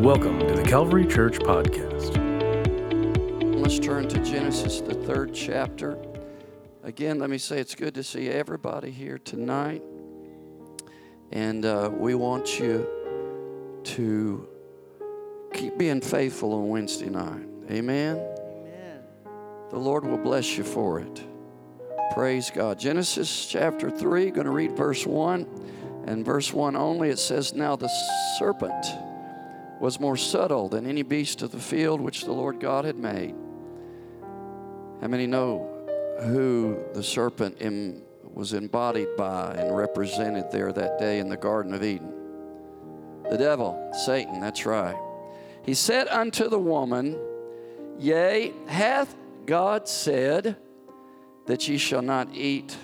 Welcome to the Calvary Church Podcast. Let's turn to Genesis, the third chapter. Again, let me say it's good to see everybody here tonight. And uh, we want you to keep being faithful on Wednesday night. Amen? Amen. The Lord will bless you for it. Praise God. Genesis chapter 3, going to read verse 1. And verse 1 only, it says, Now the serpent was more subtle than any beast of the field which the Lord God had made. How many know who the serpent em- was embodied by and represented there that day in the Garden of Eden? The devil, Satan, that's right. He said unto the woman, Yea, hath God said that ye shall not eat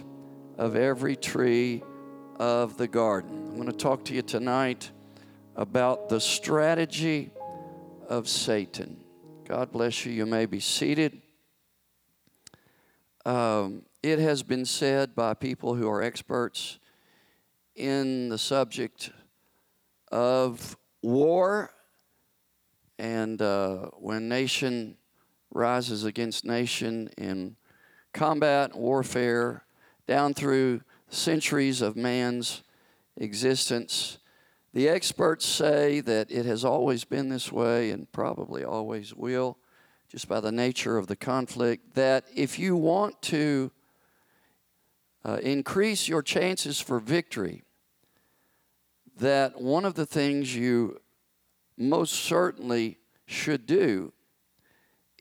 of every tree of the garden? I'm going to talk to you tonight about the strategy of Satan. God bless you. You may be seated. Um, it has been said by people who are experts in the subject of war and uh, when nation rises against nation in combat, warfare, down through centuries of man's existence. The experts say that it has always been this way and probably always will, just by the nature of the conflict. That if you want to uh, increase your chances for victory, that one of the things you most certainly should do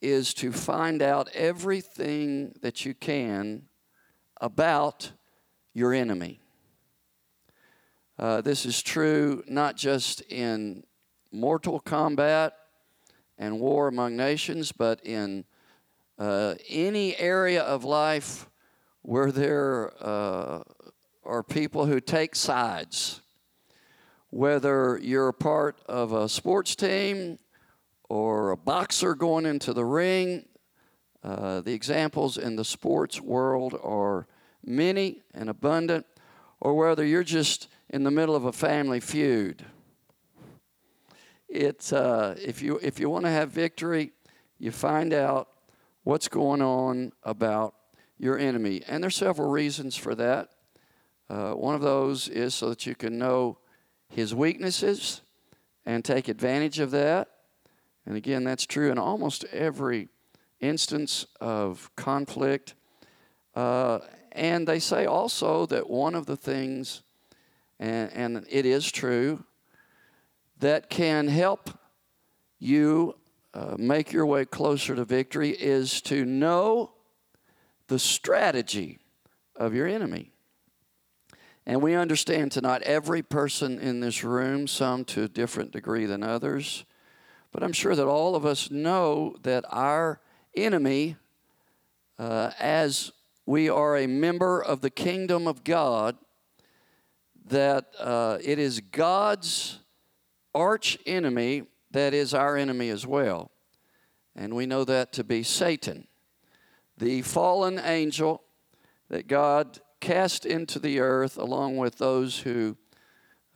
is to find out everything that you can about your enemy. Uh, this is true not just in mortal combat and war among nations, but in uh, any area of life where there uh, are people who take sides. Whether you're a part of a sports team or a boxer going into the ring, uh, the examples in the sports world are many and abundant, or whether you're just in the middle of a family feud. It's, uh, if you, if you want to have victory, you find out what's going on about your enemy. And there's several reasons for that. Uh, one of those is so that you can know his weaknesses and take advantage of that. And again, that's true in almost every instance of conflict. Uh, and they say also that one of the things, and, and it is true, that can help you uh, make your way closer to victory is to know the strategy of your enemy. And we understand tonight every person in this room, some to a different degree than others, but I'm sure that all of us know that our enemy, uh, as we are a member of the kingdom of God, that uh, it is God's arch enemy that is our enemy as well. And we know that to be Satan, the fallen angel that God cast into the earth along with those who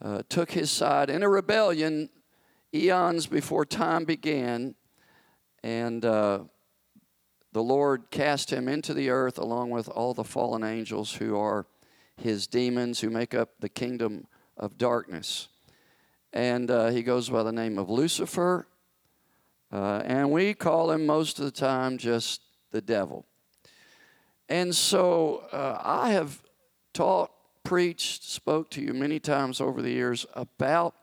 uh, took his side in a rebellion eons before time began. And uh, the Lord cast him into the earth along with all the fallen angels who are his demons who make up the kingdom of darkness. And uh, he goes by the name of Lucifer. Uh, and we call him most of the time just the devil. And so uh, I have taught, preached, spoke to you many times over the years about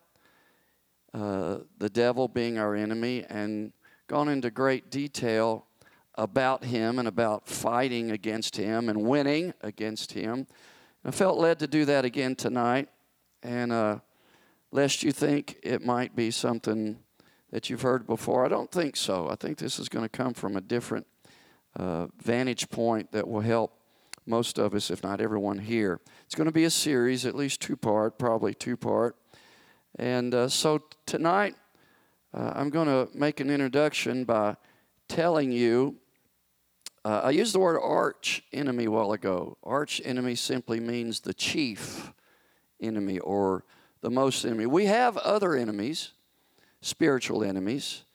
uh, the devil being our enemy and gone into great detail about him and about fighting against him and winning against him. I felt led to do that again tonight. And uh, lest you think it might be something that you've heard before, I don't think so. I think this is going to come from a different uh, vantage point that will help most of us, if not everyone here. It's going to be a series, at least two part, probably two part. And uh, so tonight, uh, I'm going to make an introduction by telling you. Uh, I used the word arch enemy a while ago. Arch enemy simply means the chief enemy or the most enemy. We have other enemies, spiritual enemies.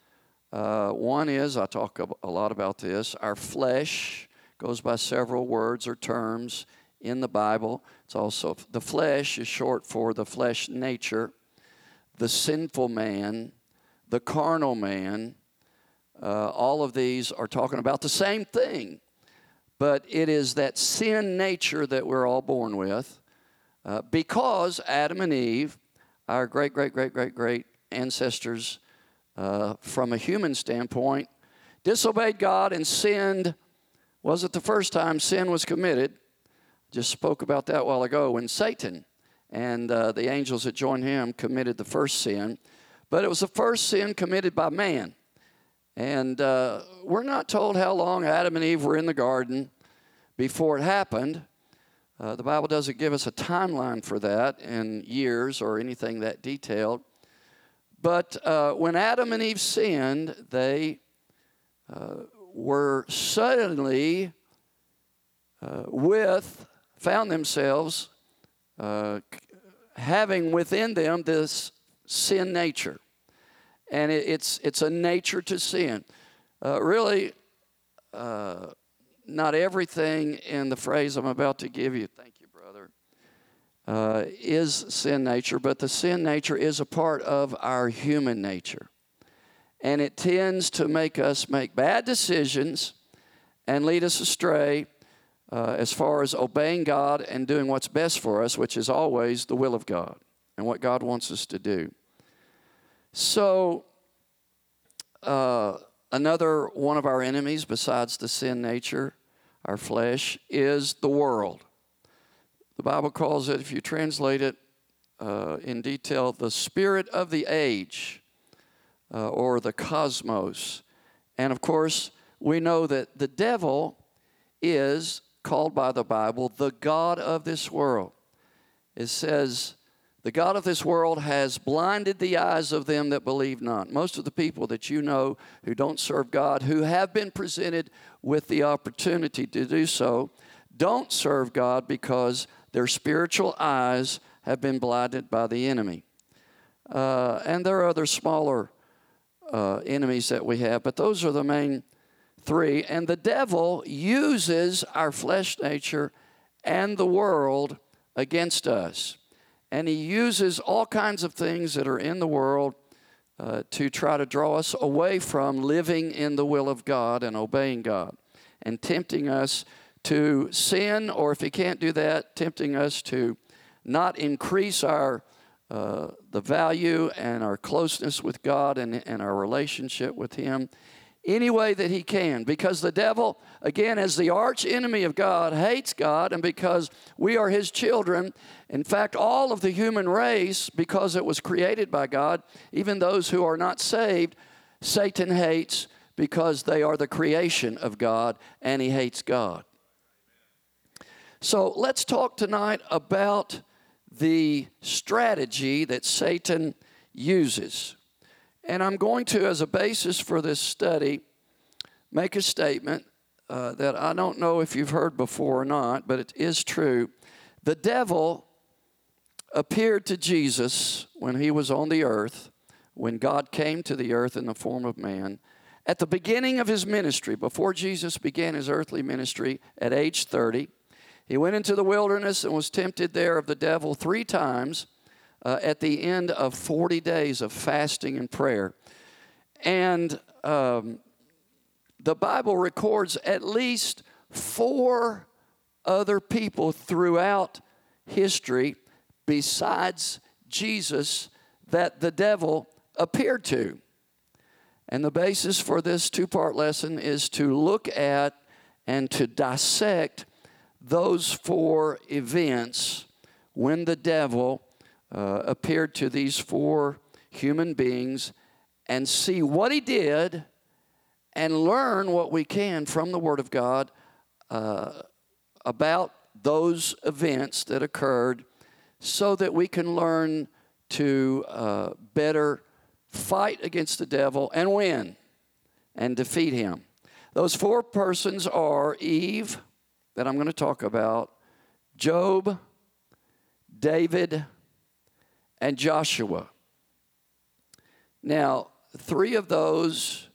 Uh, one is, I talk a lot about this, our flesh goes by several words or terms in the Bible. It's also, the flesh is short for the flesh nature, the sinful man, the carnal man. Uh, all of these are talking about the same thing, but it is that sin nature that we're all born with uh, because Adam and Eve, our great, great, great, great, great ancestors, uh, from a human standpoint, disobeyed God and sinned. Was it the first time sin was committed? Just spoke about that a while ago when Satan and uh, the angels that joined him committed the first sin. But it was the first sin committed by man. And uh, we're not told how long Adam and Eve were in the garden before it happened. Uh, the Bible doesn't give us a timeline for that in years or anything that detailed. But uh, when Adam and Eve sinned, they uh, were suddenly uh, with, found themselves uh, having within them this sin nature. And it, it's, it's a nature to sin. Uh, really, uh, not everything in the phrase I'm about to give you, thank you, brother, uh, is sin nature, but the sin nature is a part of our human nature. And it tends to make us make bad decisions and lead us astray uh, as far as obeying God and doing what's best for us, which is always the will of God and what God wants us to do. So, uh, another one of our enemies, besides the sin nature, our flesh, is the world. The Bible calls it, if you translate it uh, in detail, the spirit of the age uh, or the cosmos. And of course, we know that the devil is called by the Bible the God of this world. It says, the God of this world has blinded the eyes of them that believe not. Most of the people that you know who don't serve God, who have been presented with the opportunity to do so, don't serve God because their spiritual eyes have been blinded by the enemy. Uh, and there are other smaller uh, enemies that we have, but those are the main three. And the devil uses our flesh nature and the world against us and he uses all kinds of things that are in the world uh, to try to draw us away from living in the will of God and obeying God and tempting us to sin, or if he can't do that, tempting us to not increase our uh, the value and our closeness with God and, and our relationship with Him any way that he can because the devil, again, as the arch enemy of God, hates God, and because we are his children, in fact, all of the human race, because it was created by God, even those who are not saved, Satan hates because they are the creation of God and he hates God. So let's talk tonight about the strategy that Satan uses. And I'm going to, as a basis for this study, make a statement uh, that I don't know if you've heard before or not, but it is true. The devil appeared to Jesus when he was on the earth, when God came to the earth in the form of man. At the beginning of his ministry, before Jesus began his earthly ministry at age 30, he went into the wilderness and was tempted there of the devil three times uh, at the end of 40 days of fasting and prayer. And um, the Bible records at least four other people throughout history besides Jesus that the devil appeared to. And the basis for this two part lesson is to look at and to dissect those four events when the devil uh, appeared to these four human beings and see what he did and learn what we can from the Word of God uh, about those events that occurred so that we can learn to uh, better fight against the devil and win and defeat him. Those four persons are Eve, that I'm going to talk about, Job, David, and Joshua. Now, three of those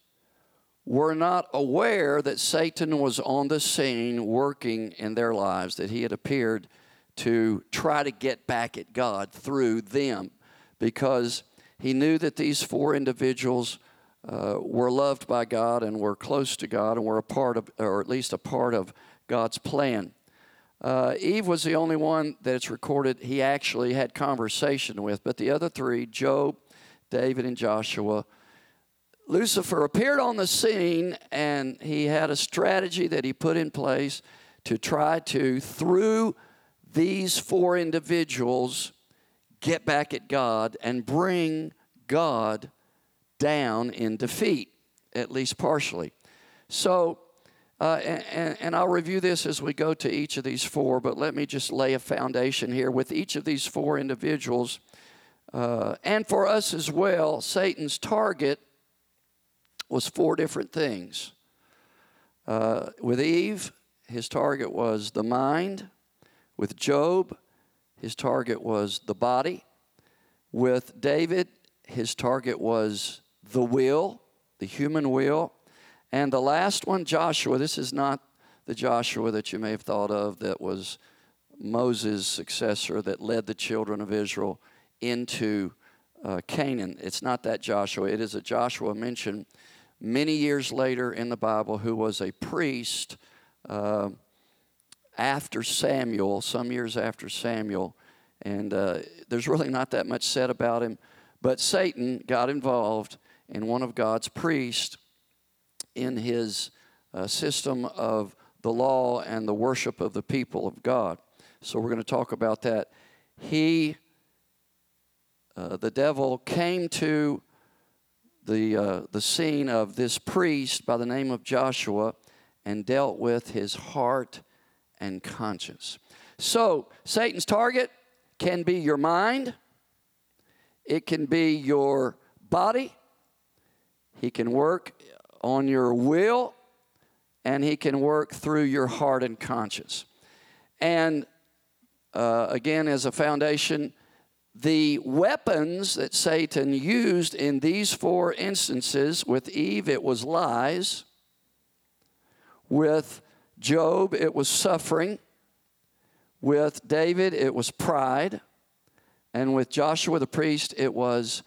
were not aware that Satan was on the scene working in their lives, that he had appeared to try to get back at God through them because he knew that these four individuals uh, were loved by God and were close to God and were a part of, or at least a part of God's plan. Uh, Eve was the only one that it's recorded he actually had conversation with, but the other three, Job, David, and Joshua, Lucifer appeared on the scene and he had a strategy that he put in place to try to, through these four individuals, get back at God and bring God down in defeat, at least partially. So, uh, and, and, I'll review this as we go to each of these four, but let me just lay a foundation here. With each of these four individuals, uh, and for us as well, Satan's target was four different things. Uh, with Eve, his target was the mind. With Job, his target was the body. With David, his target was the will, the human will. And the last one, Joshua, this is not the Joshua that you may have thought of that was Moses' successor that led the children of Israel into uh, Canaan. It's not that Joshua. It is a Joshua mentioned many years later in the Bible who was a priest uh, after Samuel, some years after Samuel. And uh, there's really not that much said about him. But Satan got involved in one of God's priests in his uh, system of the law and the worship of the people of God. So we're going to talk about that. He, uh, the devil, came to the, uh, the scene of this priest by the name of Joshua and dealt with his heart and conscience. So, Satan's target can be your mind, it can be your body, he can work on your will and he can work through your heart and conscience. And uh, again, as a foundation, the weapons that Satan used in these four instances with Eve, it was lies. With Job, it was suffering. With David, it was pride. And with Joshua the priest, it was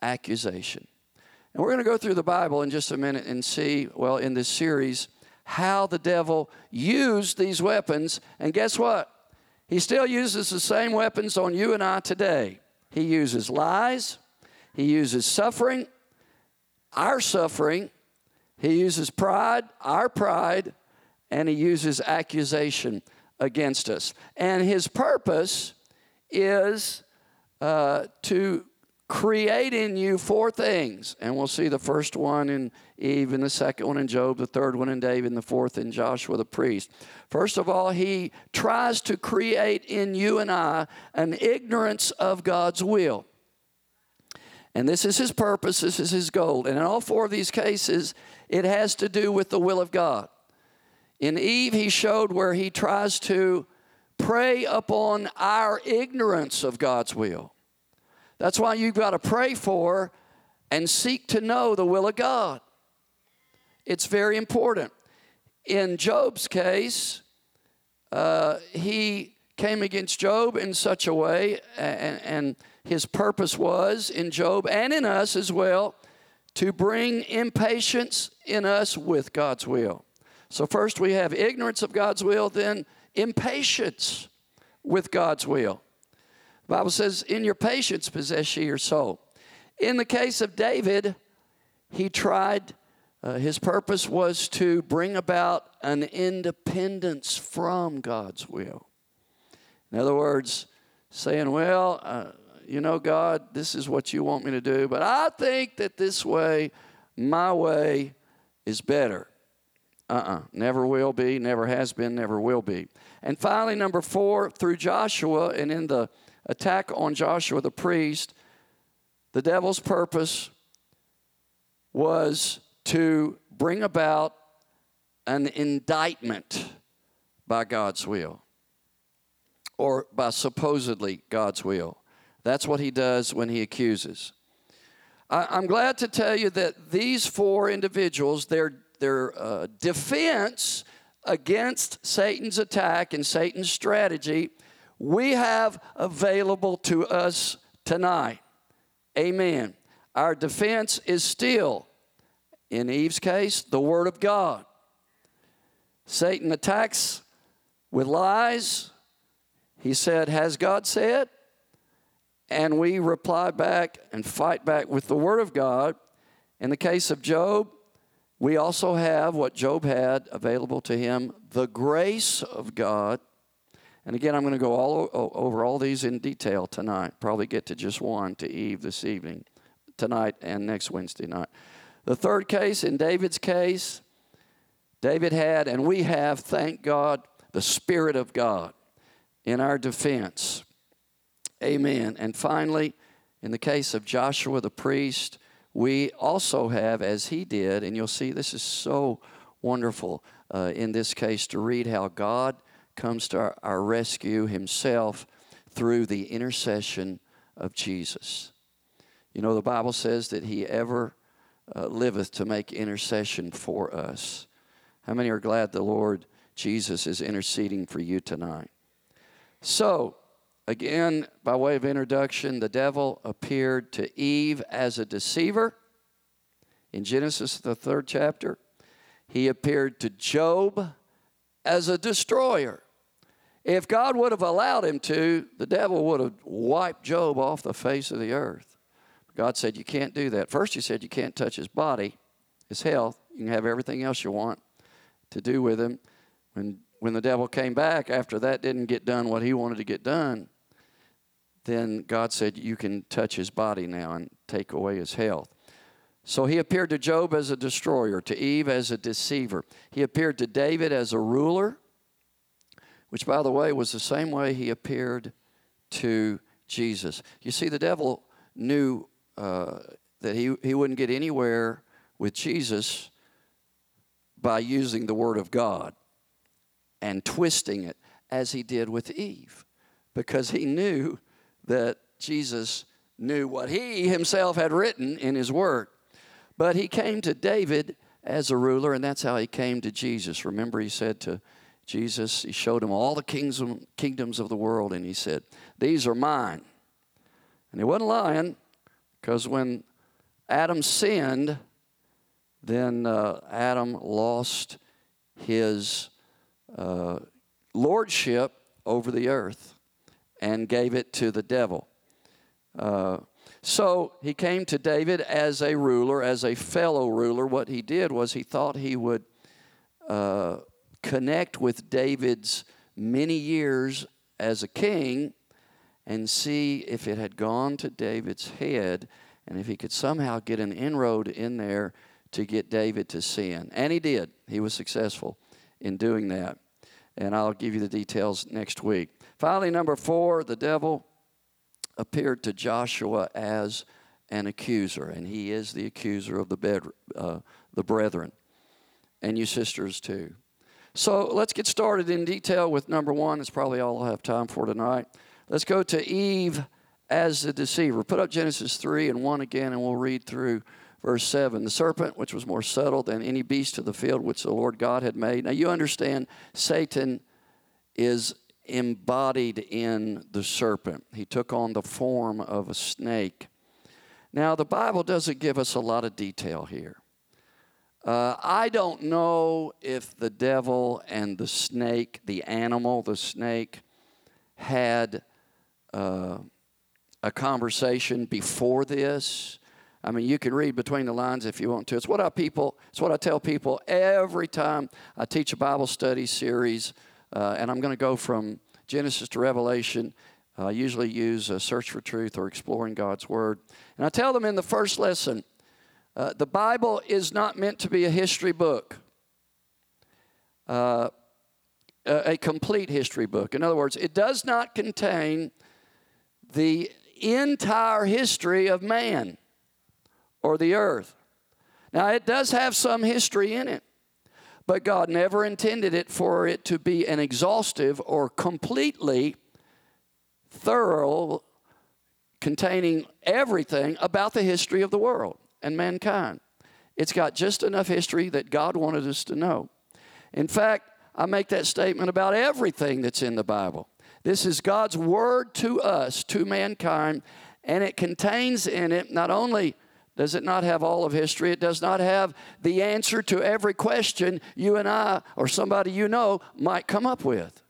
accusation. And we're going to go through the Bible in just a minute and see, well, in this series, how the devil used these weapons. And guess what? He still uses the same weapons on you and I today. He uses lies, he uses suffering, our suffering, he uses pride, our pride, and he uses accusation against us. And his purpose is uh, to create in you four things. And we'll see the first one in Eve, and the second one in Job, the third one in David, and the fourth in Joshua the priest. First of all, he tries to create in you and I an ignorance of God's will. And this is his purpose, this is his goal. And in all four of these cases, it has to do with the will of God. In Eve, he showed where he tries to prey upon our ignorance of God's will. That's why you've got to pray for and seek to know the will of God. It's very important. In Job's case, uh, he came against Job in such a way, and, and his purpose was in Job and in us as well to bring impatience in us with God's will. So, first we have ignorance of God's will, then impatience with God's will. Bible says, In your patience possess ye your soul. In the case of David, he tried, uh, his purpose was to bring about an independence from God's will. In other words, saying, Well, uh, you know, God, this is what you want me to do, but I think that this way, my way, is better. Uh uh-uh. uh never will be, never has been, never will be. And finally, number four, through Joshua and in the attack on Joshua the priest, the devil's purpose was to bring about an indictment by God's will or by supposedly God's will. That's what he does when he accuses. I, am glad to tell you that these four individuals, their, their uh, defense against Satan's attack and Satan's strategy, we have available to us tonight. Amen. Our defense is still, in Eve's case, the Word of God. Satan attacks with lies. He said, Has God said? And we reply back and fight back with the Word of God. In the case of Job, we also have what Job had available to him the grace of God. And again, I'm going to go all over all these in detail tonight. Probably get to just one to Eve this evening, tonight and next Wednesday night. The third case, in David's case, David had, and we have, thank God, the Spirit of God in our defense. Amen. And finally, in the case of Joshua the priest, we also have, as he did, and you'll see this is so wonderful uh, in this case to read how God comes to our, our rescue himself through the intercession of Jesus. You know, the Bible says that he ever uh, liveth to make intercession for us. How many are glad the Lord Jesus is interceding for you tonight? So, again, by way of introduction, the devil appeared to Eve as a deceiver in Genesis, the third chapter. He appeared to Job as a destroyer. If God would have allowed him to, the devil would have wiped Job off the face of the earth. God said, You can't do that. First, He said, You can't touch his body, his health. You can have everything else you want to do with him. When when the devil came back after that didn't get done what he wanted to get done, then God said, You can touch his body now and take away his health. So he appeared to Job as a destroyer, to Eve as a deceiver. He appeared to David as a ruler, which, by the way, was the same way he appeared to Jesus. You see, the devil knew uh, that he, he wouldn't get anywhere with Jesus by using the Word of God and twisting it as he did with Eve because he knew that Jesus knew what he himself had written in his word. But he came to David as a ruler, and that's how he came to Jesus. Remember, he said to Jesus, he showed him all the kingdom, kingdoms of the world, and he said, These are mine. And he wasn't lying, because when Adam sinned, then uh, Adam lost his uh, lordship over the earth and gave it to the devil. Uh, so he came to David as a ruler, as a fellow ruler. What he did was he thought he would uh, connect with David's many years as a king and see if it had gone to David's head and if he could somehow get an inroad in there to get David to sin. And he did. He was successful in doing that. And I'll give you the details next week. Finally, number four, the devil appeared to Joshua as an accuser, and he is the accuser of the, bed, uh, the brethren, and you sisters too. So let's get started in detail with number one. That's probably all I'll have time for tonight. Let's go to Eve as the deceiver. Put up Genesis 3 and 1 again, and we'll read through verse 7 the serpent which was more subtle than any beast of the field which the lord god had made now you understand satan is embodied in the serpent he took on the form of a snake now the bible doesn't give us a lot of detail here uh, i don't know if the devil and the snake the animal the snake had uh, a conversation before this I mean, you can read between the lines if you want to. It's what I people. It's what I tell people every time I teach a Bible study series, uh, and I'm going to go from Genesis to Revelation. I usually use a Search for Truth or Exploring God's Word, and I tell them in the first lesson, uh, the Bible is not meant to be a history book. Uh, a complete history book. In other words, it does not contain the entire history of man or the earth. Now, it does have some history in it, but God never intended it for it to be an exhaustive or completely thorough, containing everything about the history of the world and mankind. It's got just enough history that God wanted us to know. In fact, I make that statement about everything that's in the Bible. This is God's word to us, to mankind, and it contains in it not only does it not have all of history, it does not have the answer to every question you and I or somebody you know might come up with.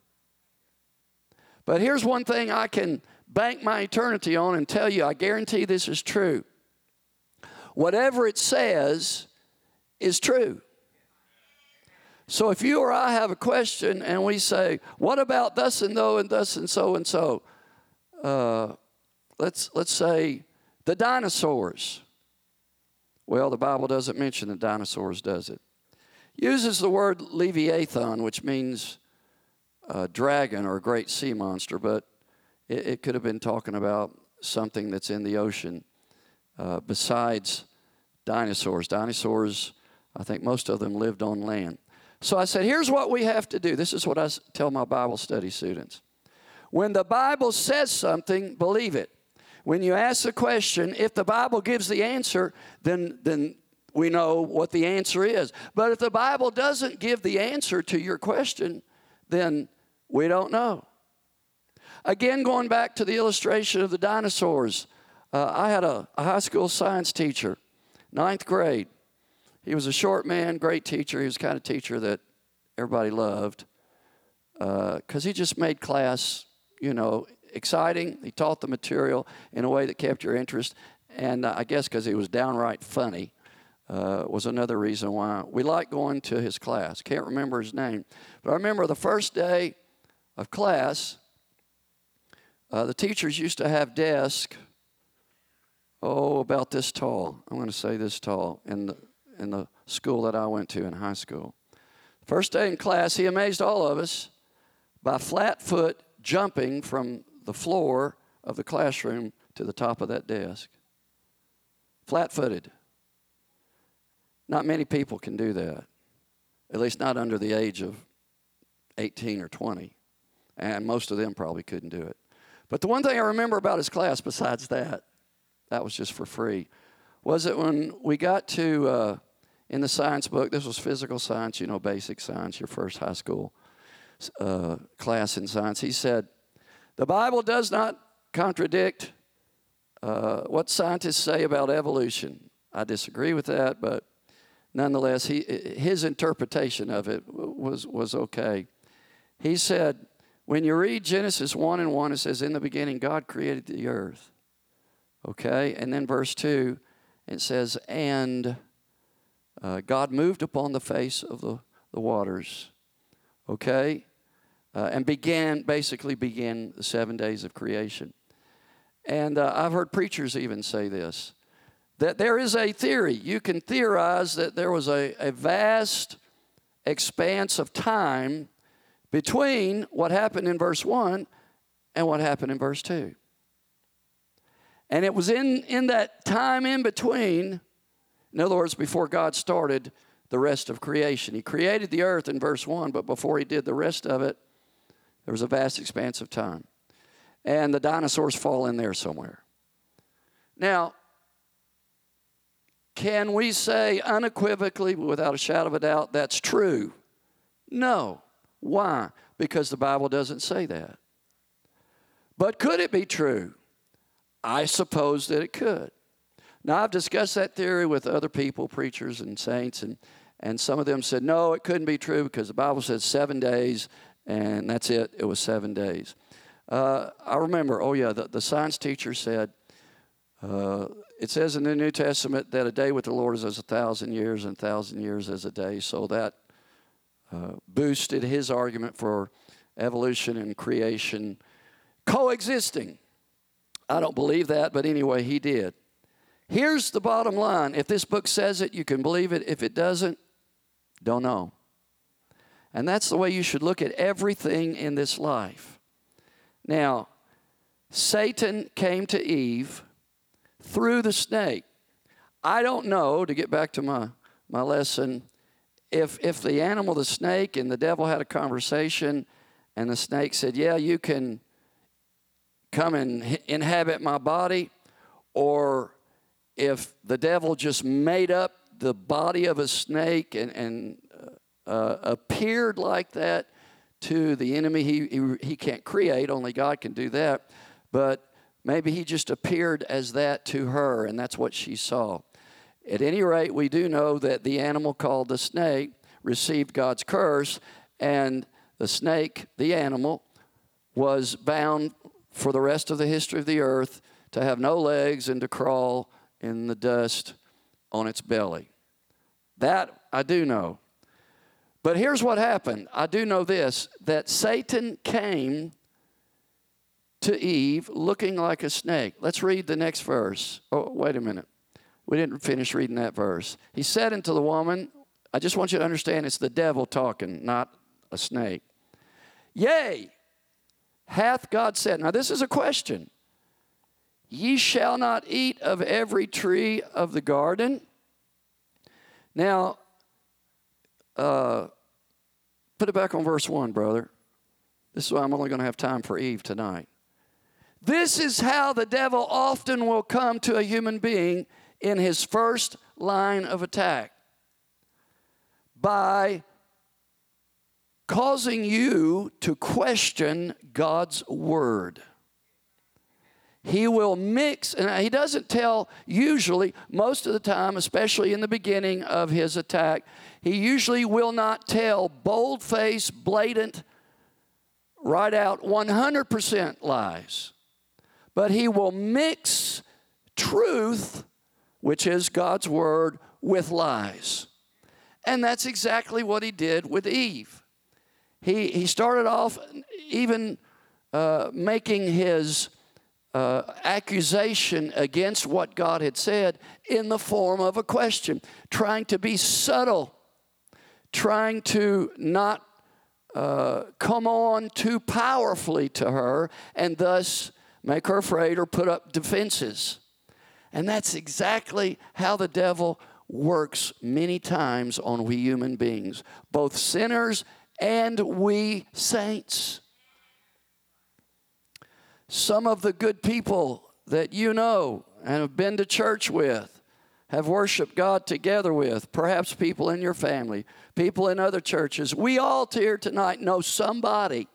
But here's one thing I can bank my eternity on and tell you I guarantee this is true. Whatever it says is true. So if you or I have a question and we say, What about thus and though and thus and so and so? Uh, let's, let's say the dinosaurs. Well, the Bible doesn't mention the dinosaurs, does it? Uses the word leviathan, which means a dragon or a great sea monster, but it, it could have been talking about something that's in the ocean uh, besides dinosaurs. Dinosaurs, I think most of them lived on land. So I said, here's what we have to do. This is what I tell my Bible study students. When the Bible says something, believe it. When you ask a question, if the Bible gives the answer, then, then we know what the answer is. But if the Bible doesn't give the answer to your question, then we don't know. Again, going back to the illustration of the dinosaurs, uh, I had a, a high school science teacher, ninth grade. He was a short man, great teacher. He was the kind of teacher that everybody loved because uh, he just made class, you know, exciting. He taught the material in a way that kept your interest. And uh, I guess because he was downright funny uh, was another reason why we liked going to his class. Can't remember his name. But I remember the first day of class, uh, the teachers used to have desks, oh, about this tall. I'm going to say this tall in the, in the school that I went to in high school. First day in class, he amazed all of us by flat foot jumping from the floor of the classroom to the top of that desk. Flat footed. Not many people can do that, at least not under the age of 18 or 20. And most of them probably couldn't do it. But the one thing I remember about his class, besides that, that was just for free, was that when we got to, uh, in the science book, this was physical science, you know, basic science, your first high school uh, class in science, he said, the Bible does not contradict uh, what scientists say about evolution. I disagree with that, but nonetheless, he, his interpretation of it was, was okay. He said, when you read Genesis 1 and 1, it says, In the beginning, God created the earth. Okay? And then verse 2, it says, And uh, God moved upon the face of the, the waters. Okay? Uh, and began, basically began the seven days of creation. And uh, I've heard preachers even say this that there is a theory. You can theorize that there was a, a vast expanse of time between what happened in verse 1 and what happened in verse 2. And it was in, in that time in between, in other words, before God started the rest of creation. He created the earth in verse 1, but before he did the rest of it, there was a vast expanse of time. And the dinosaurs fall in there somewhere. Now, can we say unequivocally, without a shadow of a doubt, that's true? No. Why? Because the Bible doesn't say that. But could it be true? I suppose that it could. Now, I've discussed that theory with other people, preachers and saints, and, and some of them said, no, it couldn't be true because the Bible says seven days and that's it. It was seven days. Uh, I remember, oh, yeah, the, the science teacher said, uh, it says in the New Testament that a day with the Lord is as a thousand years, and a thousand years as a day. So that uh, boosted his argument for evolution and creation coexisting. I don't believe that, but anyway, he did. Here's the bottom line if this book says it, you can believe it. If it doesn't, don't know. And that's the way you should look at everything in this life. Now, Satan came to Eve through the snake. I don't know, to get back to my, my lesson, if, if the animal, the snake, and the devil had a conversation, and the snake said, Yeah, you can come and inhabit my body, or if the devil just made up the body of a snake and, and uh, appeared like that to the enemy, he, he, he can't create, only God can do that. But maybe he just appeared as that to her, and that's what she saw. At any rate, we do know that the animal called the snake received God's curse, and the snake, the animal, was bound for the rest of the history of the earth to have no legs and to crawl in the dust on its belly. That I do know. But here's what happened. I do know this that Satan came to Eve looking like a snake. Let's read the next verse. Oh, wait a minute. We didn't finish reading that verse. He said unto the woman, I just want you to understand it's the devil talking, not a snake. Yea, hath God said. Now, this is a question. Ye shall not eat of every tree of the garden. Now, uh, put it back on verse 1, brother. This is why I'm only going to have time for Eve tonight. This is how the devil often will come to a human being in his first line of attack by causing you to question God's word. He will mix, and he doesn't tell usually, most of the time, especially in the beginning of his attack, he usually will not tell bold faced, blatant, right out 100% lies. But he will mix truth, which is God's word, with lies. And that's exactly what he did with Eve. He, he started off even uh, making his uh, accusation against what God had said in the form of a question, trying to be subtle, trying to not uh, come on too powerfully to her and thus make her afraid or put up defenses. And that's exactly how the devil works many times on we human beings, both sinners and we saints. Some of the good people that you know and have been to church with, have worshiped God together with, perhaps people in your family, people in other churches. We all here tonight know somebody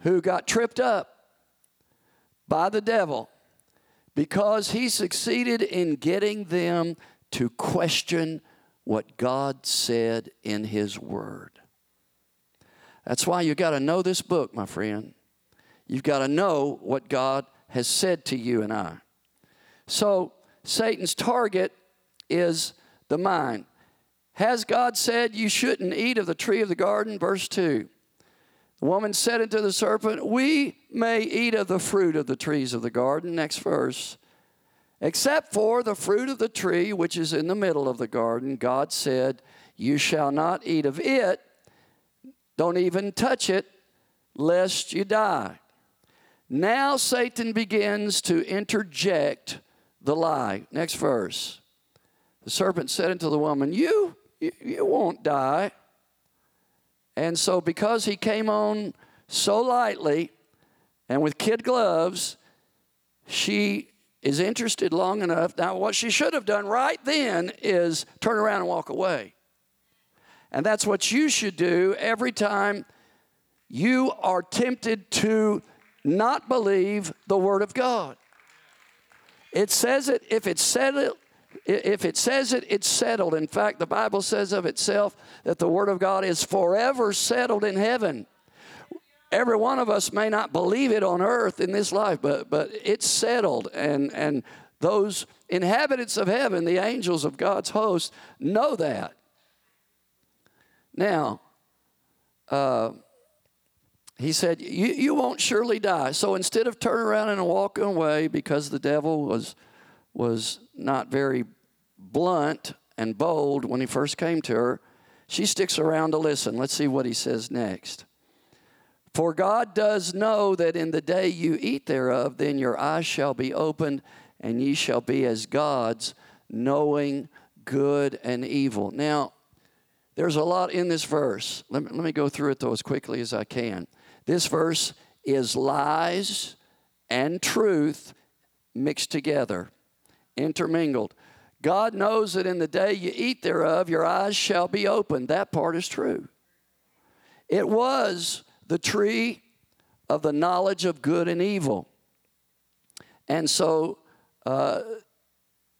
who got tripped up by the devil because he succeeded in getting them to question what God said in His Word. That's why you got to know this book, my friend. You've got to know what God has said to you and I. So, Satan's target is the mind. Has God said you shouldn't eat of the tree of the garden? Verse 2. The woman said unto the serpent, We may eat of the fruit of the trees of the garden. Next verse. Except for the fruit of the tree which is in the middle of the garden, God said, You shall not eat of it. Don't even touch it, lest you die. Now Satan begins to interject the lie. Next verse. The serpent said unto the woman, You, you, you won't die. And so, because he came on so lightly and with kid gloves, she is interested long enough. Now, what she should have done right then is turn around and walk away. And that's what you should do every time you are tempted to not believe the Word of God. It says it, if it said it, if it says it, it's settled. In fact, the Bible says of itself that the Word of God is forever settled in heaven. Every one of us may not believe it on earth in this life, but, but it's settled. And, and those inhabitants of heaven, the angels of God's host, know that. Now, uh, he said, you, you won't surely die. So instead of turning around and walking away because the devil was, was not very blunt and bold when he first came to her, she sticks around to listen. Let's see what he says next. For God does know that in the day you eat thereof, then your eyes shall be opened, and ye shall be as gods, knowing good and evil. Now, there's a lot in this verse. Let me, let me go through it though as quickly as I can. This verse is lies and truth mixed together, intermingled. God knows that in the day you eat thereof, your eyes shall be opened. That part is true. It was the tree of the knowledge of good and evil. And so, uh,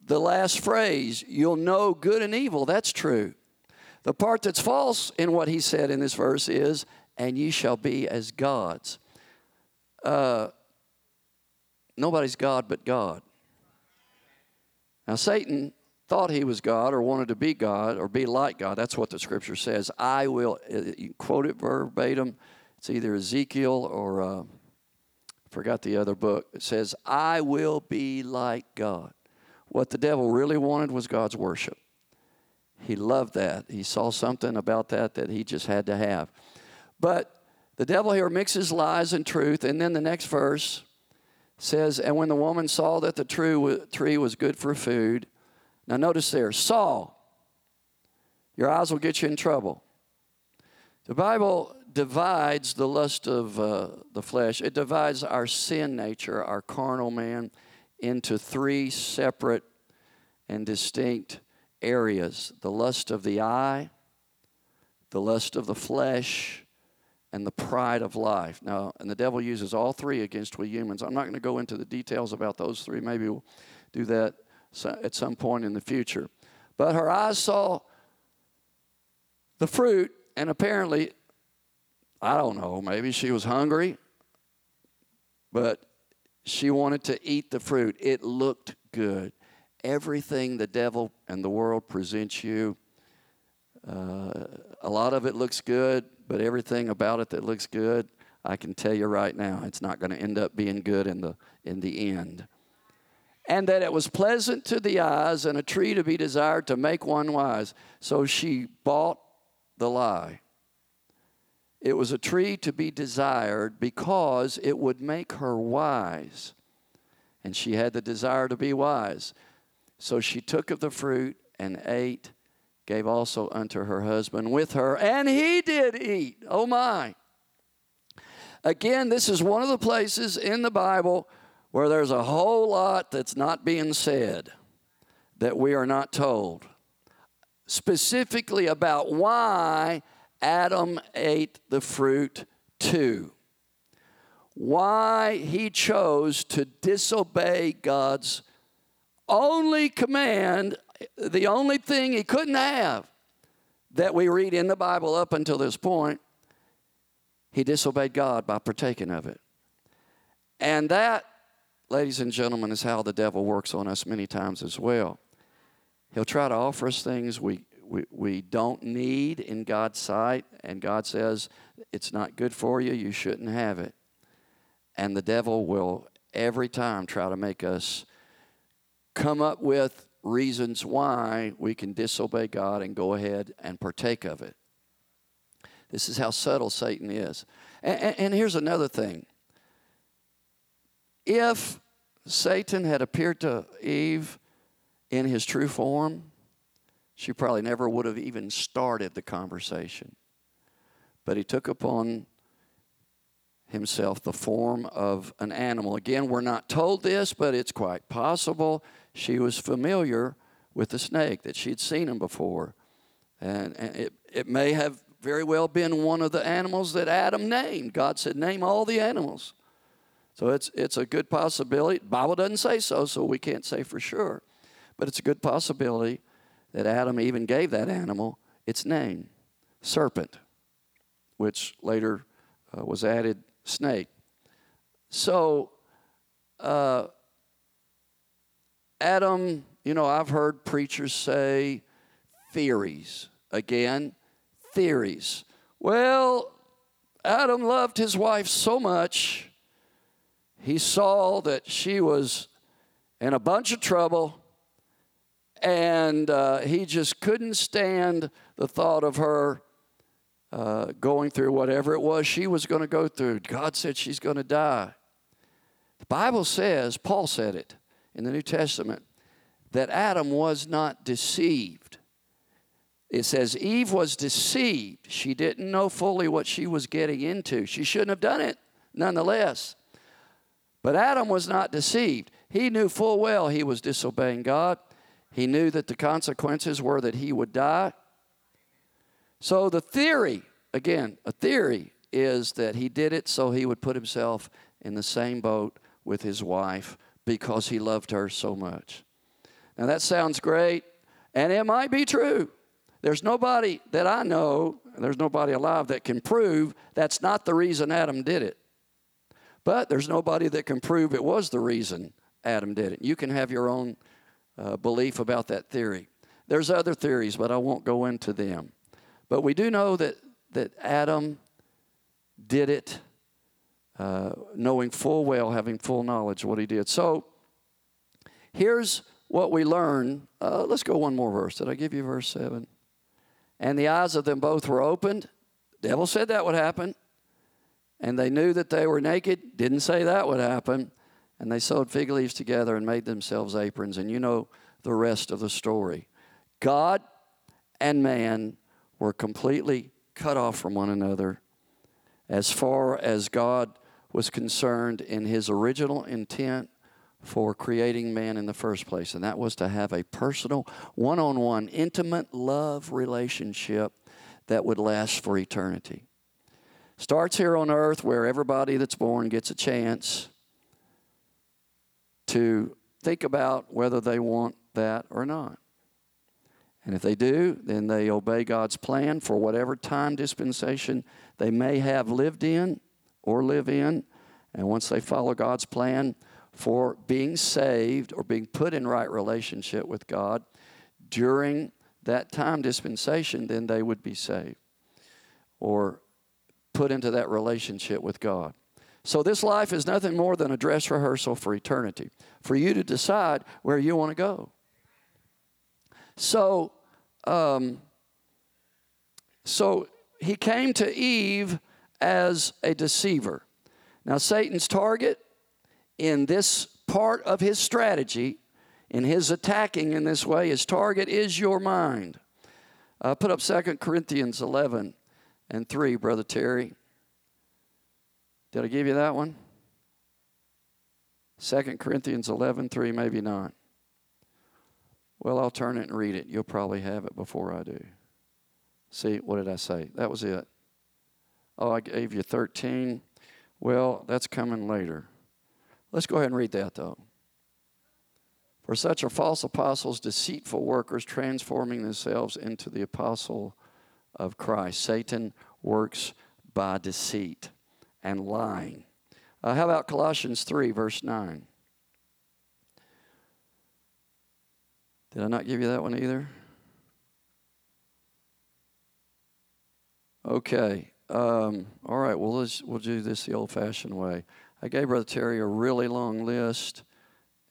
the last phrase, you'll know good and evil, that's true. The part that's false in what he said in this verse is, and ye shall be as gods. Uh, nobody's God but God. Now, Satan thought he was God or wanted to be God or be like God. That's what the scripture says. I will, uh, you quote it verbatim. It's either Ezekiel or uh, forgot the other book. It says, I will be like God. What the devil really wanted was God's worship. He loved that. He saw something about that that he just had to have. But the devil here mixes lies and truth. And then the next verse says, And when the woman saw that the tree was good for food, now notice there, saw, your eyes will get you in trouble. The Bible divides the lust of uh, the flesh, it divides our sin nature, our carnal man, into three separate and distinct areas the lust of the eye, the lust of the flesh, and the pride of life. Now, and the devil uses all three against we humans. I'm not going to go into the details about those three. Maybe we'll do that at some point in the future. But her eyes saw the fruit, and apparently, I don't know, maybe she was hungry, but she wanted to eat the fruit. It looked good. Everything the devil and the world presents you, uh, a lot of it looks good, but everything about it that looks good, I can tell you right now, it's not going to end up being good in the, in the end. And that it was pleasant to the eyes and a tree to be desired to make one wise. So she bought the lie. It was a tree to be desired because it would make her wise. And she had the desire to be wise. So she took of the fruit and ate, gave also unto her husband with her, and he did eat. Oh my. Again, this is one of the places in the Bible where there's a whole lot that's not being said that we are not told. Specifically about why Adam ate the fruit too. Why he chose to disobey God's only command, the only thing he couldn't have that we read in the Bible up until this point, he disobeyed God by partaking of it. And that, ladies and gentlemen, is how the devil works on us many times as well. He'll try to offer us things we we, we don't need in God's sight, and God says it's not good for you, you shouldn't have it. And the devil will every time try to make us come up with reasons why we can disobey God and go ahead and partake of it. This is how subtle Satan is. And, and, and here's another thing if Satan had appeared to Eve in his true form, she probably never would have even started the conversation. But he took upon himself the form of an animal. Again, we're not told this, but it's quite possible she was familiar with the snake, that she'd seen him before. And, and it, it may have very well been one of the animals that Adam named. God said, Name all the animals. So it's, it's a good possibility. Bible doesn't say so, so we can't say for sure. But it's a good possibility that Adam even gave that animal its name, serpent, which later uh, was added snake. So, uh, Adam, you know, I've heard preachers say theories. Again, theories. Well, Adam loved his wife so much, he saw that she was in a bunch of trouble and uh, he just couldn't stand the thought of her uh, going through whatever it was she was going to go through. God said she's going to die. The Bible says, Paul said it in the New Testament, that Adam was not deceived. It says Eve was deceived. She didn't know fully what she was getting into. She shouldn't have done it, nonetheless. But Adam was not deceived. He knew full well he was disobeying God. He knew that the consequences were that he would die. So the theory, again, a theory is that he did it so he would put himself in the same boat with his wife because he loved her so much. Now that sounds great, and it might be true. There's nobody that I know, there's nobody alive that can prove that's not the reason Adam did it. But there's nobody that can prove it was the reason Adam did it. You can have your own uh, belief about that theory. There's other theories, but I won't go into them. But we do know that, that Adam did it uh, knowing full well, having full knowledge what he did. So here's what we learn. Uh, let's go one more verse. Did I give you verse 7? And the eyes of them both were opened. Devil said that would happen. And they knew that they were naked. Didn't say that would happen. And they sewed fig leaves together and made themselves aprons. And you know the rest of the story. God and man were completely cut off from one another as far as God was concerned in his original intent for creating man in the first place, and that was to have a personal, one on one, intimate love relationship that would last for eternity. Starts here on earth where everybody that's born gets a chance to think about whether they want that or not. And if they do, then they obey God's plan for whatever time dispensation they may have lived in or live in. And once they follow God's plan for being saved or being put in right relationship with God during that time dispensation, then they would be saved or put into that relationship with God. So, this life is nothing more than a dress rehearsal for eternity, for you to decide where you want to go. So, um, so he came to Eve as a deceiver. Now, Satan's target in this part of his strategy, in his attacking in this way, his target is your mind. Uh, put up 2 Corinthians 11 and 3, Brother Terry. Did I give you that one? 2 Corinthians 11, 3, maybe not. Well, I'll turn it and read it. You'll probably have it before I do. See, what did I say? That was it. Oh, I gave you 13. Well, that's coming later. Let's go ahead and read that, though. For such are false apostles, deceitful workers, transforming themselves into the apostle of Christ. Satan works by deceit and lying. Uh, how about Colossians 3, verse 9? Did I not give you that one either? Okay. Um, all right. Well, let's, we'll do this the old fashioned way. I gave Brother Terry a really long list,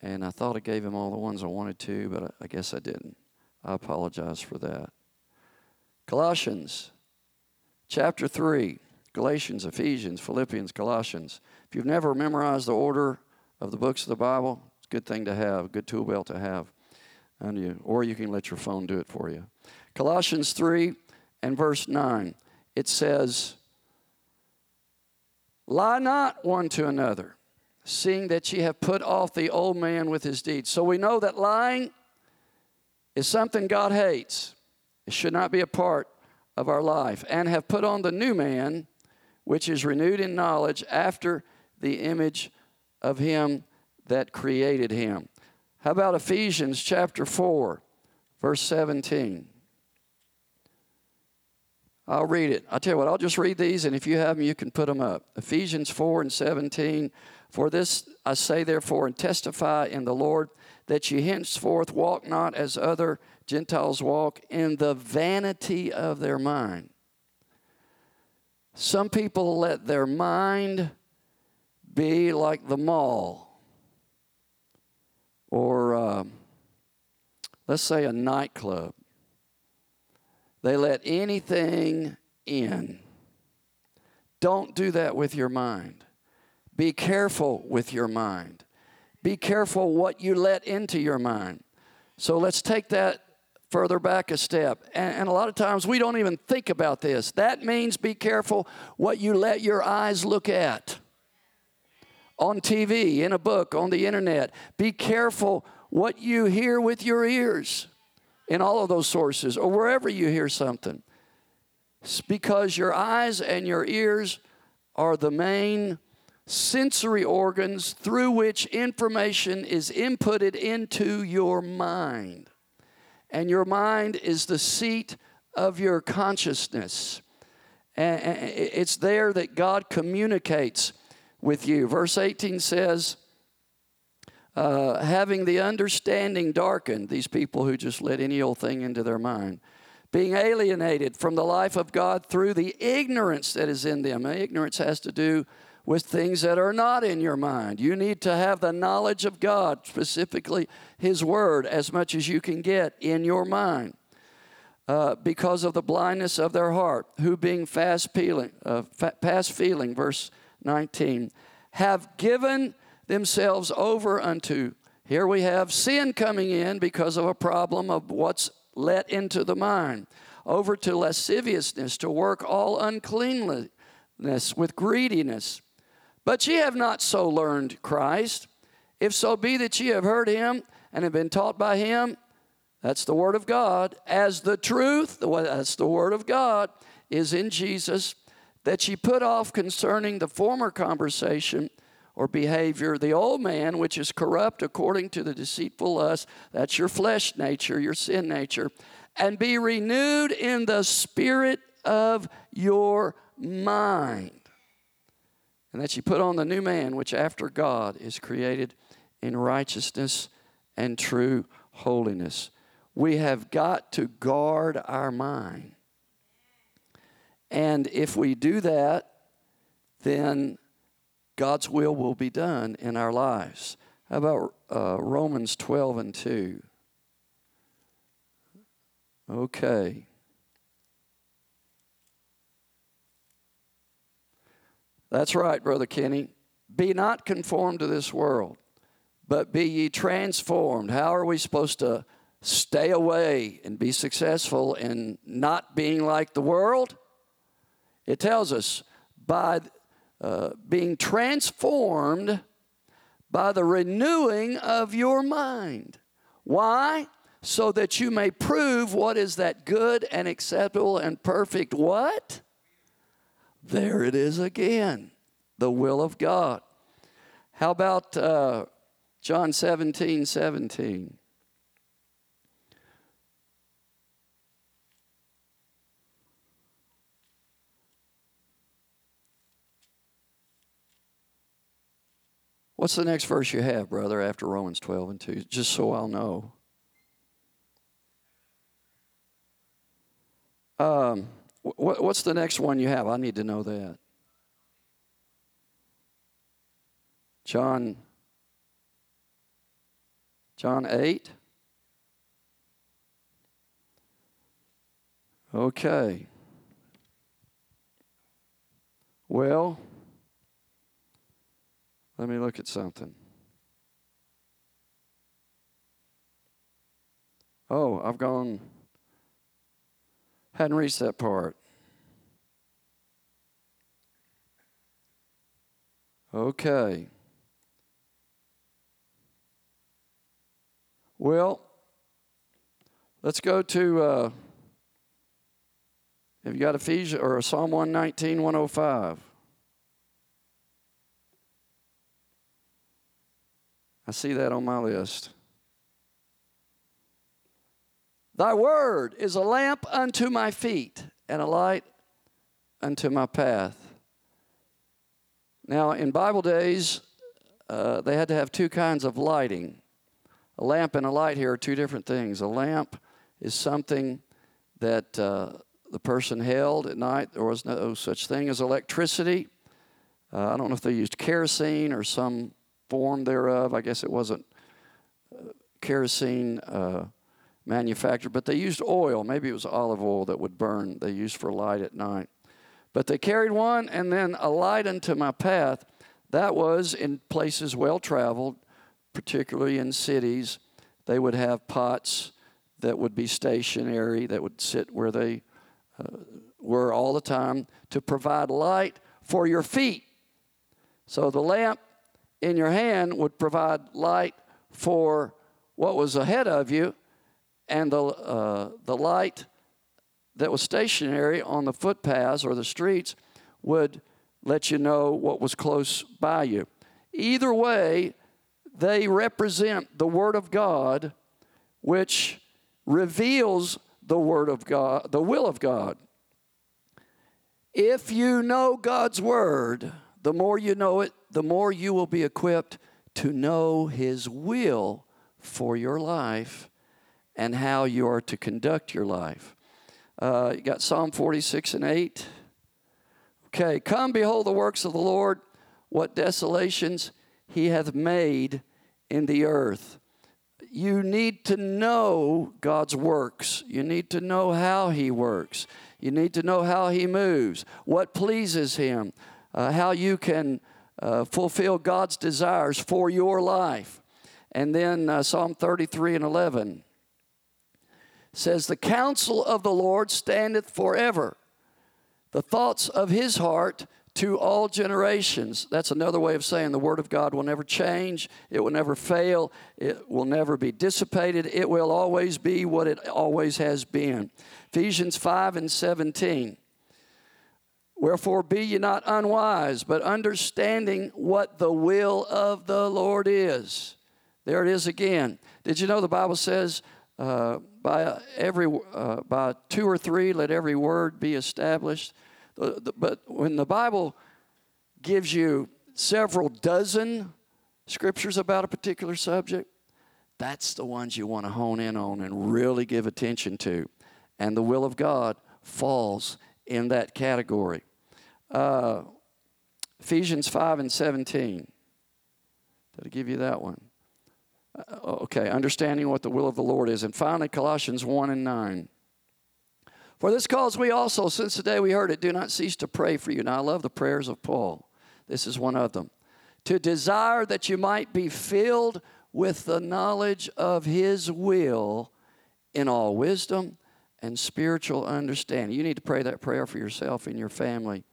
and I thought I gave him all the ones I wanted to, but I, I guess I didn't. I apologize for that. Colossians chapter 3, Galatians, Ephesians, Philippians, Colossians. If you've never memorized the order of the books of the Bible, it's a good thing to have, a good tool belt to have on you, or you can let your phone do it for you. Colossians 3 and verse 9 it says, Lie not one to another, seeing that ye have put off the old man with his deeds. So we know that lying is something God hates. It should not be a part of our life. And have put on the new man, which is renewed in knowledge after the image of him that created him. How about Ephesians chapter 4, verse 17? I'll read it. I'll tell you what, I'll just read these, and if you have them, you can put them up. Ephesians 4 and 17. For this I say, therefore, and testify in the Lord that ye henceforth walk not as other Gentiles walk in the vanity of their mind. Some people let their mind be like the mall or, uh, let's say, a nightclub. They let anything in. Don't do that with your mind. Be careful with your mind. Be careful what you let into your mind. So let's take that further back a step. And, and, a lot of times we don't even think about this. That means be careful what you let your eyes look at. on TV, in a book, on the internet. Be careful what you hear with your ears in all of those sources or wherever you hear something. It's because your eyes and your ears are the main sensory organs through which information is inputted into your mind. And your mind is the seat of your consciousness. And it's there that God communicates with you. Verse 18 says, uh, having the understanding darkened, these people who just let any old thing into their mind, being alienated from the life of God through the ignorance that is in them. Ignorance has to do with things that are not in your mind. You need to have the knowledge of God, specifically His Word, as much as you can get in your mind. Uh, because of the blindness of their heart, who being fast feeling, uh, fa- past feeling, verse 19, have given themselves over unto. Here we have sin coming in because of a problem of what's let into the mind, over to lasciviousness, to work all uncleanness with greediness. But ye have not so learned Christ. If so be that ye have heard him and have been taught by him, that's the Word of God. As the truth, that's the Word of God, is in Jesus, that ye put off concerning the former conversation or behavior the old man, which is corrupt according to the deceitful lust, that's your flesh nature, your sin nature, and be renewed in the spirit of your mind. And that you put on the new man, which after God is created in righteousness and true holiness we have got to guard our mind. And if we do that, then God's will will be done in our lives. How about uh, Romans 12 and 2? Okay. That's right, Brother Kenny. Be not conformed to this world, but be ye transformed. How are we supposed to stay away and be successful in not being like the world? It tells us by uh, being transformed by the renewing of your mind. Why? So that you may prove what is that good and acceptable and perfect what? There it is again, the will of God. How about uh, John 17 17? What's the next verse you have, brother, after Romans 12 and 2? Just so I'll know. Um, what's the next one you have? I need to know that. John John 8. Okay. Well, let me look at something. Oh, I've gone, hadn't reached that part. Okay. Well, let's go to, uh, have you got Ephesians or Psalm 119, 105? I see that on my list. Thy word is a lamp unto my feet and a light unto my path. Now, in Bible days, uh, they had to have two kinds of lighting. A lamp and a light here are two different things. A lamp is something that uh, the person held at night. There was no such thing as electricity. Uh, I don't know if they used kerosene or some form thereof. I guess it wasn't kerosene uh, manufactured, but they used oil. Maybe it was olive oil that would burn, they used for light at night. But they carried one and then a light unto my path. That was in places well traveled, particularly in cities. They would have pots that would be stationary, that would sit where they uh, were all the time to provide light for your feet. So the lamp in your hand would provide light for what was ahead of you, and the, uh, the light that was stationary on the footpaths or the streets would let you know what was close by you. Either way, they represent the Word of God, which reveals the Word of God, the will of God. If you know God's Word, the more you know it, the more you will be equipped to know His will for your life and how you are to conduct your life. Uh, you got Psalm 46 and 8. Okay, come behold the works of the Lord, what desolations he hath made in the earth. You need to know God's works. You need to know how he works. You need to know how he moves, what pleases him, uh, how you can uh, fulfill God's desires for your life. And then uh, Psalm 33 and 11 says, The counsel of the Lord standeth forever, the thoughts of his heart to all generations. That's another way of saying the Word of God will never change, it will never fail, it will never be dissipated, it will always be what it always has been. Ephesians 5 and 17. Wherefore be ye not unwise, but understanding what the will of the Lord is. There it is again. Did you know the Bible says, uh, by every uh, by two or three, let every word be established. But when the Bible gives you several dozen scriptures about a particular subject, that's the ones you want to hone in on and really give attention to. And the will of God falls in that category. Uh, Ephesians 5 and 17. Did I give you that one? Uh, okay, understanding what the will of the Lord is. And finally, Colossians 1 and 9. For this cause we also, since the day we heard it, do not cease to pray for you. Now, I love the prayers of Paul. This is one of them. To desire that you might be filled with the knowledge of his will in all wisdom and spiritual understanding. You need to pray that prayer for yourself and your family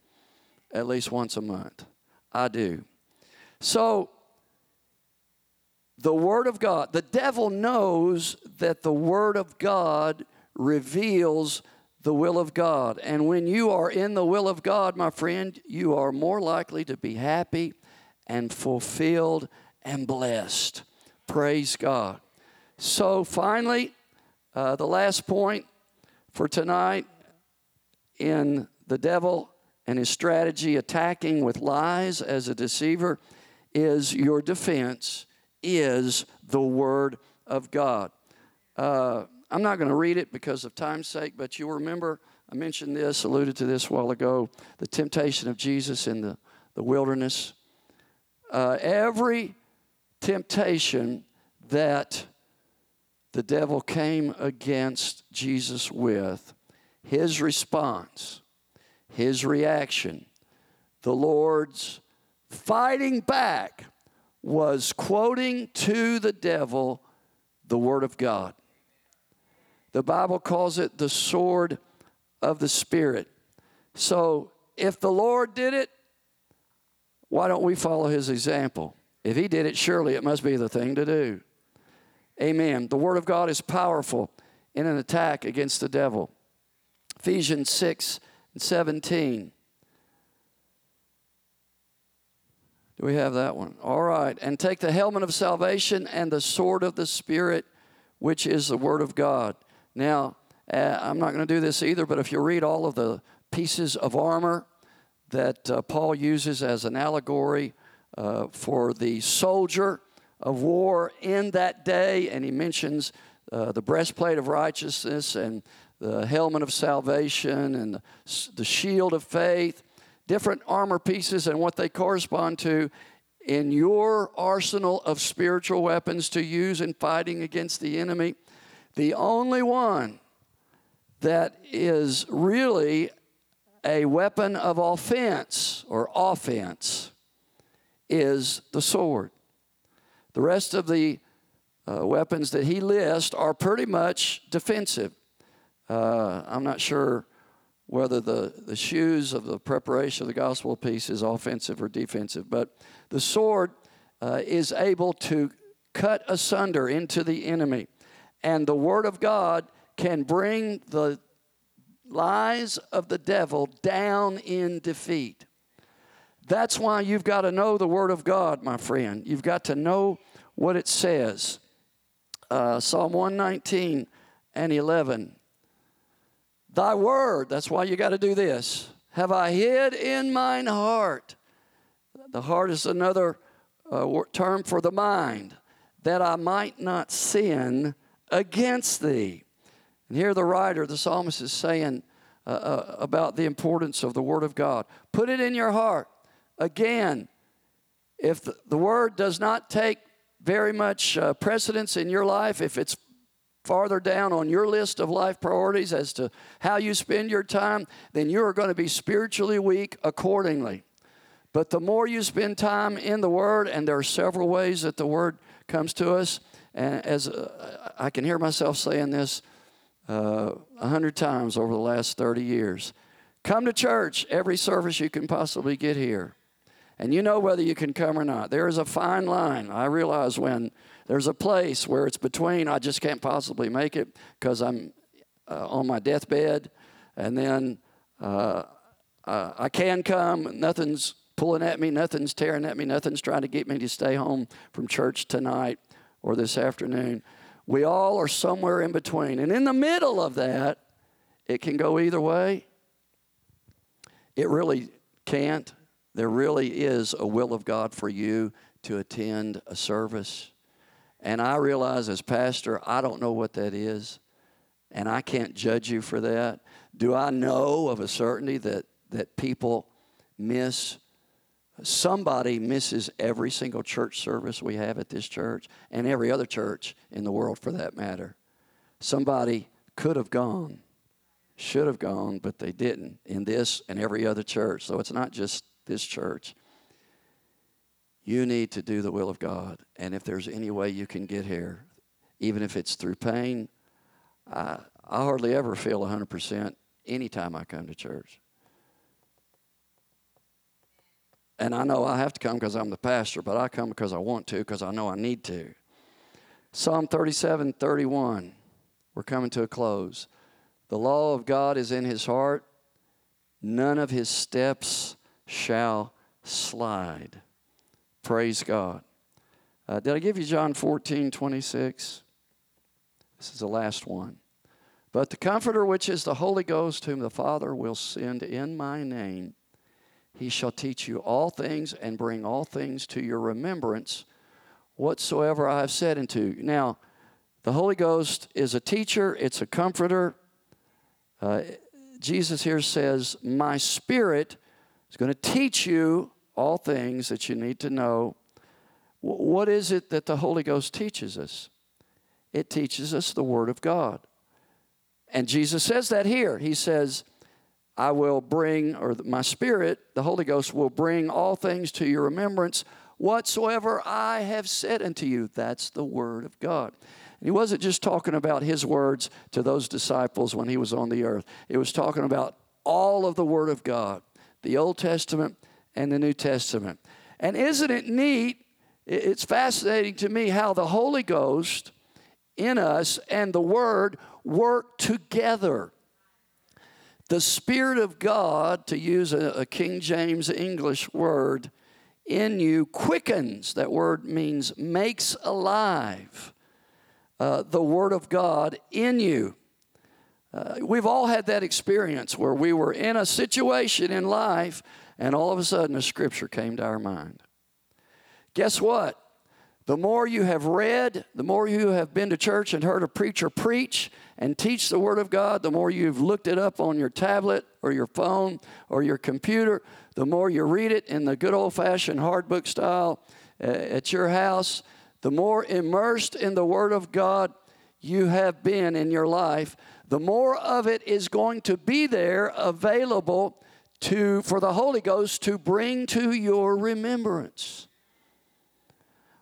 at least once a month. I do. So, the Word of God, the devil knows that the Word of God reveals the will of God. And when you are in the will of God, my friend, you are more likely to be happy and fulfilled and blessed. Praise God. So, finally, uh, the last point for tonight in the devil and his strategy attacking with lies as a deceiver is your defense is the Word of God. Uh, I'm not going to read it because of time's sake, but you remember I mentioned this, alluded to this a while ago the temptation of Jesus in the, the wilderness. Uh, every temptation that the devil came against Jesus with, his response, his reaction, the Lord's fighting back was quoting to the devil the Word of God. The Bible calls it the sword of the Spirit. So if the Lord did it, why don't we follow his example? If he did it, surely it must be the thing to do. Amen. The Word of God is powerful in an attack against the devil. Ephesians 6 and 17. Do we have that one? All right. And take the helmet of salvation and the sword of the Spirit, which is the Word of God. Now, uh, I'm not going to do this either, but if you read all of the pieces of armor that uh, Paul uses as an allegory uh, for the soldier of war in that day, and he mentions uh, the breastplate of righteousness and the helmet of salvation and the, shield of faith different armor pieces and what they correspond to in your arsenal of spiritual weapons to use in fighting against the enemy. The only one that is really a weapon of offense or offense is the sword. The rest of the uh, weapons that he lists are pretty much defensive. Uh, I'm not sure whether the, the shoes of the preparation of the gospel piece is offensive or defensive. But the sword uh, is able to cut asunder into the enemy. And the Word of God can bring the lies of the devil down in defeat. That's why you've got to know the Word of God, my friend. You've got to know what it says. Uh, Psalm 119 and 11. Thy Word, that's why you got to do this, have I hid in mine heart. The heart is another uh, term for the mind, that I might not sin against thee. And here the writer, the psalmist, is saying uh, uh, about the importance of the Word of God. Put it in your heart. Again, if the, the Word does not take very much uh, precedence in your life, if it's farther down on your list of life priorities as to how you spend your time, then you are going to be spiritually weak accordingly. But the more you spend time in the Word, and there are several ways that the Word comes to us, and as uh, I can hear myself saying this uh, a uh, hundred times over the last 30 years. Come to church every service you can possibly get here. And you know whether you can come or not. There is a fine line. I realize when there's a place where it's between, I just can't possibly make it because I'm uh, on my deathbed, and then uh, uh, I can come. Nothing's pulling at me, nothing's tearing at me, nothing's trying to get me to stay home from church tonight or this afternoon. We all are somewhere in between. And in the middle of that, it can go either way. It really can't. There really is a will of God for you to attend a service. And I realize as pastor, I don't know what that is. And I can't judge you for that. Do I know of a certainty that, that people miss Somebody misses every single church service we have at this church and every other church in the world for that matter. Somebody could have gone, should have gone, but they didn't in this and every other church. So it's not just this church. You need to do the will of God. And if there's any way you can get here, even if it's through pain, I, I hardly ever feel 100% anytime I come to church. And I know I have to come because I'm the pastor, but I come because I want to, because I know I need to. Psalm 37 31. We're coming to a close. The law of God is in his heart, none of his steps shall slide. Praise God. Uh, did I give you John 14 26? This is the last one. But the Comforter, which is the Holy Ghost, whom the Father will send in my name, he shall teach you all things and bring all things to your remembrance whatsoever I have said unto you. Now, the Holy Ghost is a teacher, it's a comforter. Uh, Jesus here says, My Spirit is going to teach you all things that you need to know. What is it that the Holy Ghost teaches us? It teaches us the Word of God. And Jesus says that here. He says, I will bring, or my spirit, the Holy Ghost, will bring all things to your remembrance whatsoever I have said unto you. That's the Word of God. he wasn't just talking about his words to those disciples when he was on the earth, it was talking about all of the Word of God, the Old Testament and the New Testament. And isn't it neat? It's fascinating to me how the Holy Ghost in us and the Word work together. The Spirit of God, to use a, King James English word, in you quickens. That word means makes alive. Uh, the Word of God in you. Uh, we've all had that experience where we were in a situation in life and all of a sudden a scripture came to our mind. Guess what? The more you have read, the more you have been to church and heard a preacher preach and teach the Word of God, the more you've looked it up on your tablet or your phone or your computer, the more you read it in the good old fashioned hard book style uh, at your house, the more immersed in the Word of God you have been in your life, the more of it is going to be there available to, for the Holy Ghost to bring to your remembrance.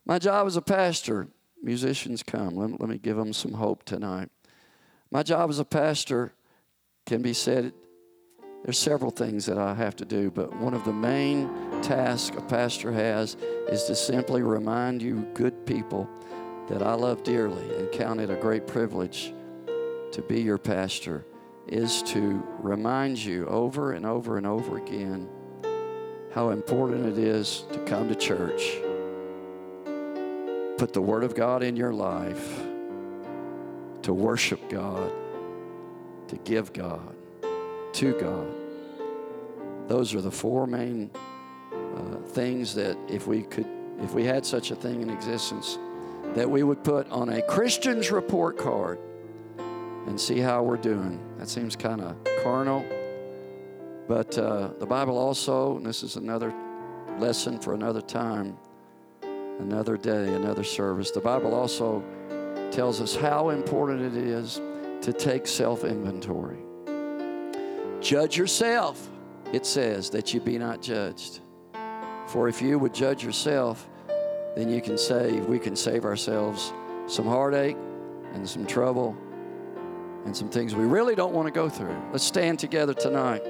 My job as a pastor, musicians come. Let, let me give them some hope tonight. My job as a pastor can be said there's several things that I have to do, but one of the main tasks a pastor has is to simply remind you, good people, that I love dearly and count it a great privilege to be your pastor, is to remind you over and over and over again how important it is to come to church, put the Word of God in your life, to worship God, to give God to God. Those are the four main uh, things that if we could, if we had such a thing in existence, that we would put on a Christian's report card and see how we're doing. That seems kind of carnal. But uh, the Bible also, and this is another lesson for another time, another day, another service. The Bible also tells us how important it is to take self inventory. Judge yourself, it says, that you be not judged. For if you would judge yourself, then you can save, we can save ourselves some heartache and some trouble and some things we really don't want to go through. Let's stand together tonight.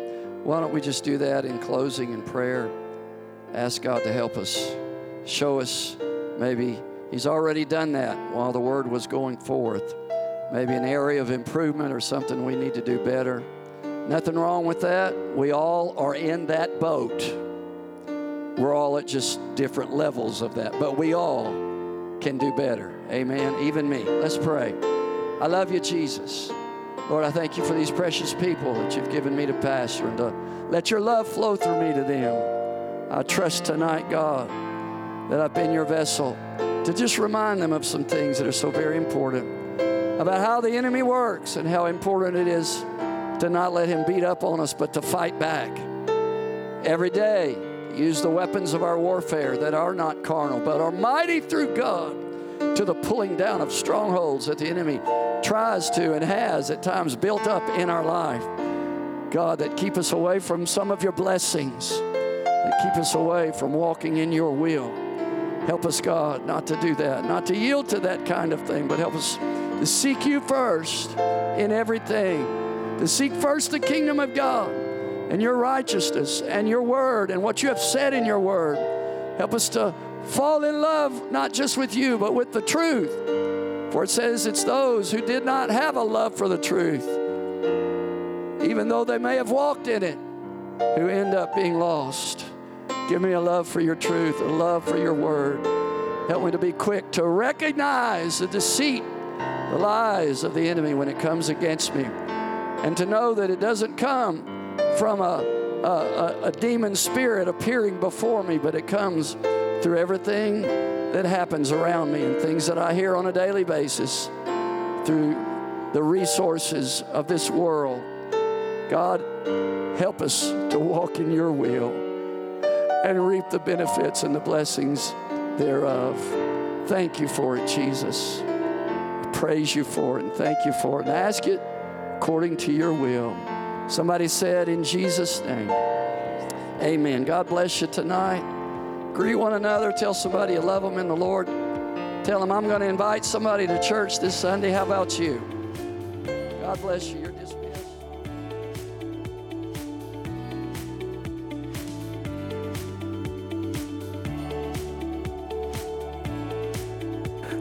Why don't we just do that in closing in prayer? Ask God to help us, show us maybe He's already done that while the word was going forth. Maybe an area of improvement or something we need to do better. Nothing wrong with that. We all are in that boat. We're all at just different levels of that, but we all can do better. Amen. Even me. Let's pray. I love you, Jesus. Lord, I thank you for these precious people that you've given me to pastor and to let your love flow through me to them. I trust tonight, God, that I've been your vessel to just remind them of some things that are so very important about how the enemy works and how important it is to not let him beat up on us, but to fight back. Every day, use the weapons of our warfare that are not carnal, but are mighty through God to the pulling down of strongholds that the enemy tries to and has at times built up in our life. God, that keep us away from some of your blessings, that keep us away from walking in your will. Help us, God, not to do that, not to yield to that kind of thing, but help us to seek you first in everything to seek first the kingdom of God and your righteousness and your word and what you have said in your word. Help us to fall in love not just with you, but with the truth. For it says it's those who did not have a love for the truth, even though they may have walked in it, who end up being lost. Give me a love for your truth, a love for your word. Help me to be quick to recognize the deceit, the lies of the enemy when it comes against me and to know that it doesn't come from a, a, a, demon spirit appearing before me, but it comes through everything that happens around me and things that I hear on a daily basis through the resources of this world. God, help us to walk in your will and reap the benefits and the blessings thereof. Thank you for it, Jesus. I praise you for it and thank you for it. And I ask it according to your will. Somebody said, In Jesus' name. Amen. God bless you tonight. Greet one another. Tell somebody you love them in the Lord. Tell them I'm going to invite somebody to church this Sunday. How about you? God bless you. You're.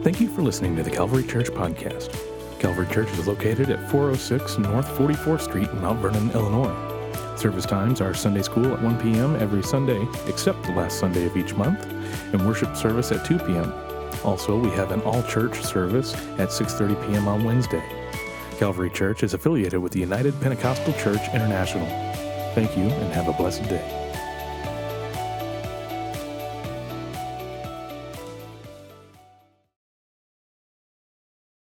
Thank you for listening to the Calvary Church Podcast. Calvary Church is located at 406 North 44th Street in Mount Vernon, Illinois. Service times are Sunday school at 1 p.m. every Sunday, except the last Sunday of each month, and worship service at 2 p.m. Also, we have an all-church service at 6:30 p.m. on Wednesday. Calvary Church is affiliated with the United Pentecostal Church International. Thank you and have a blessed day.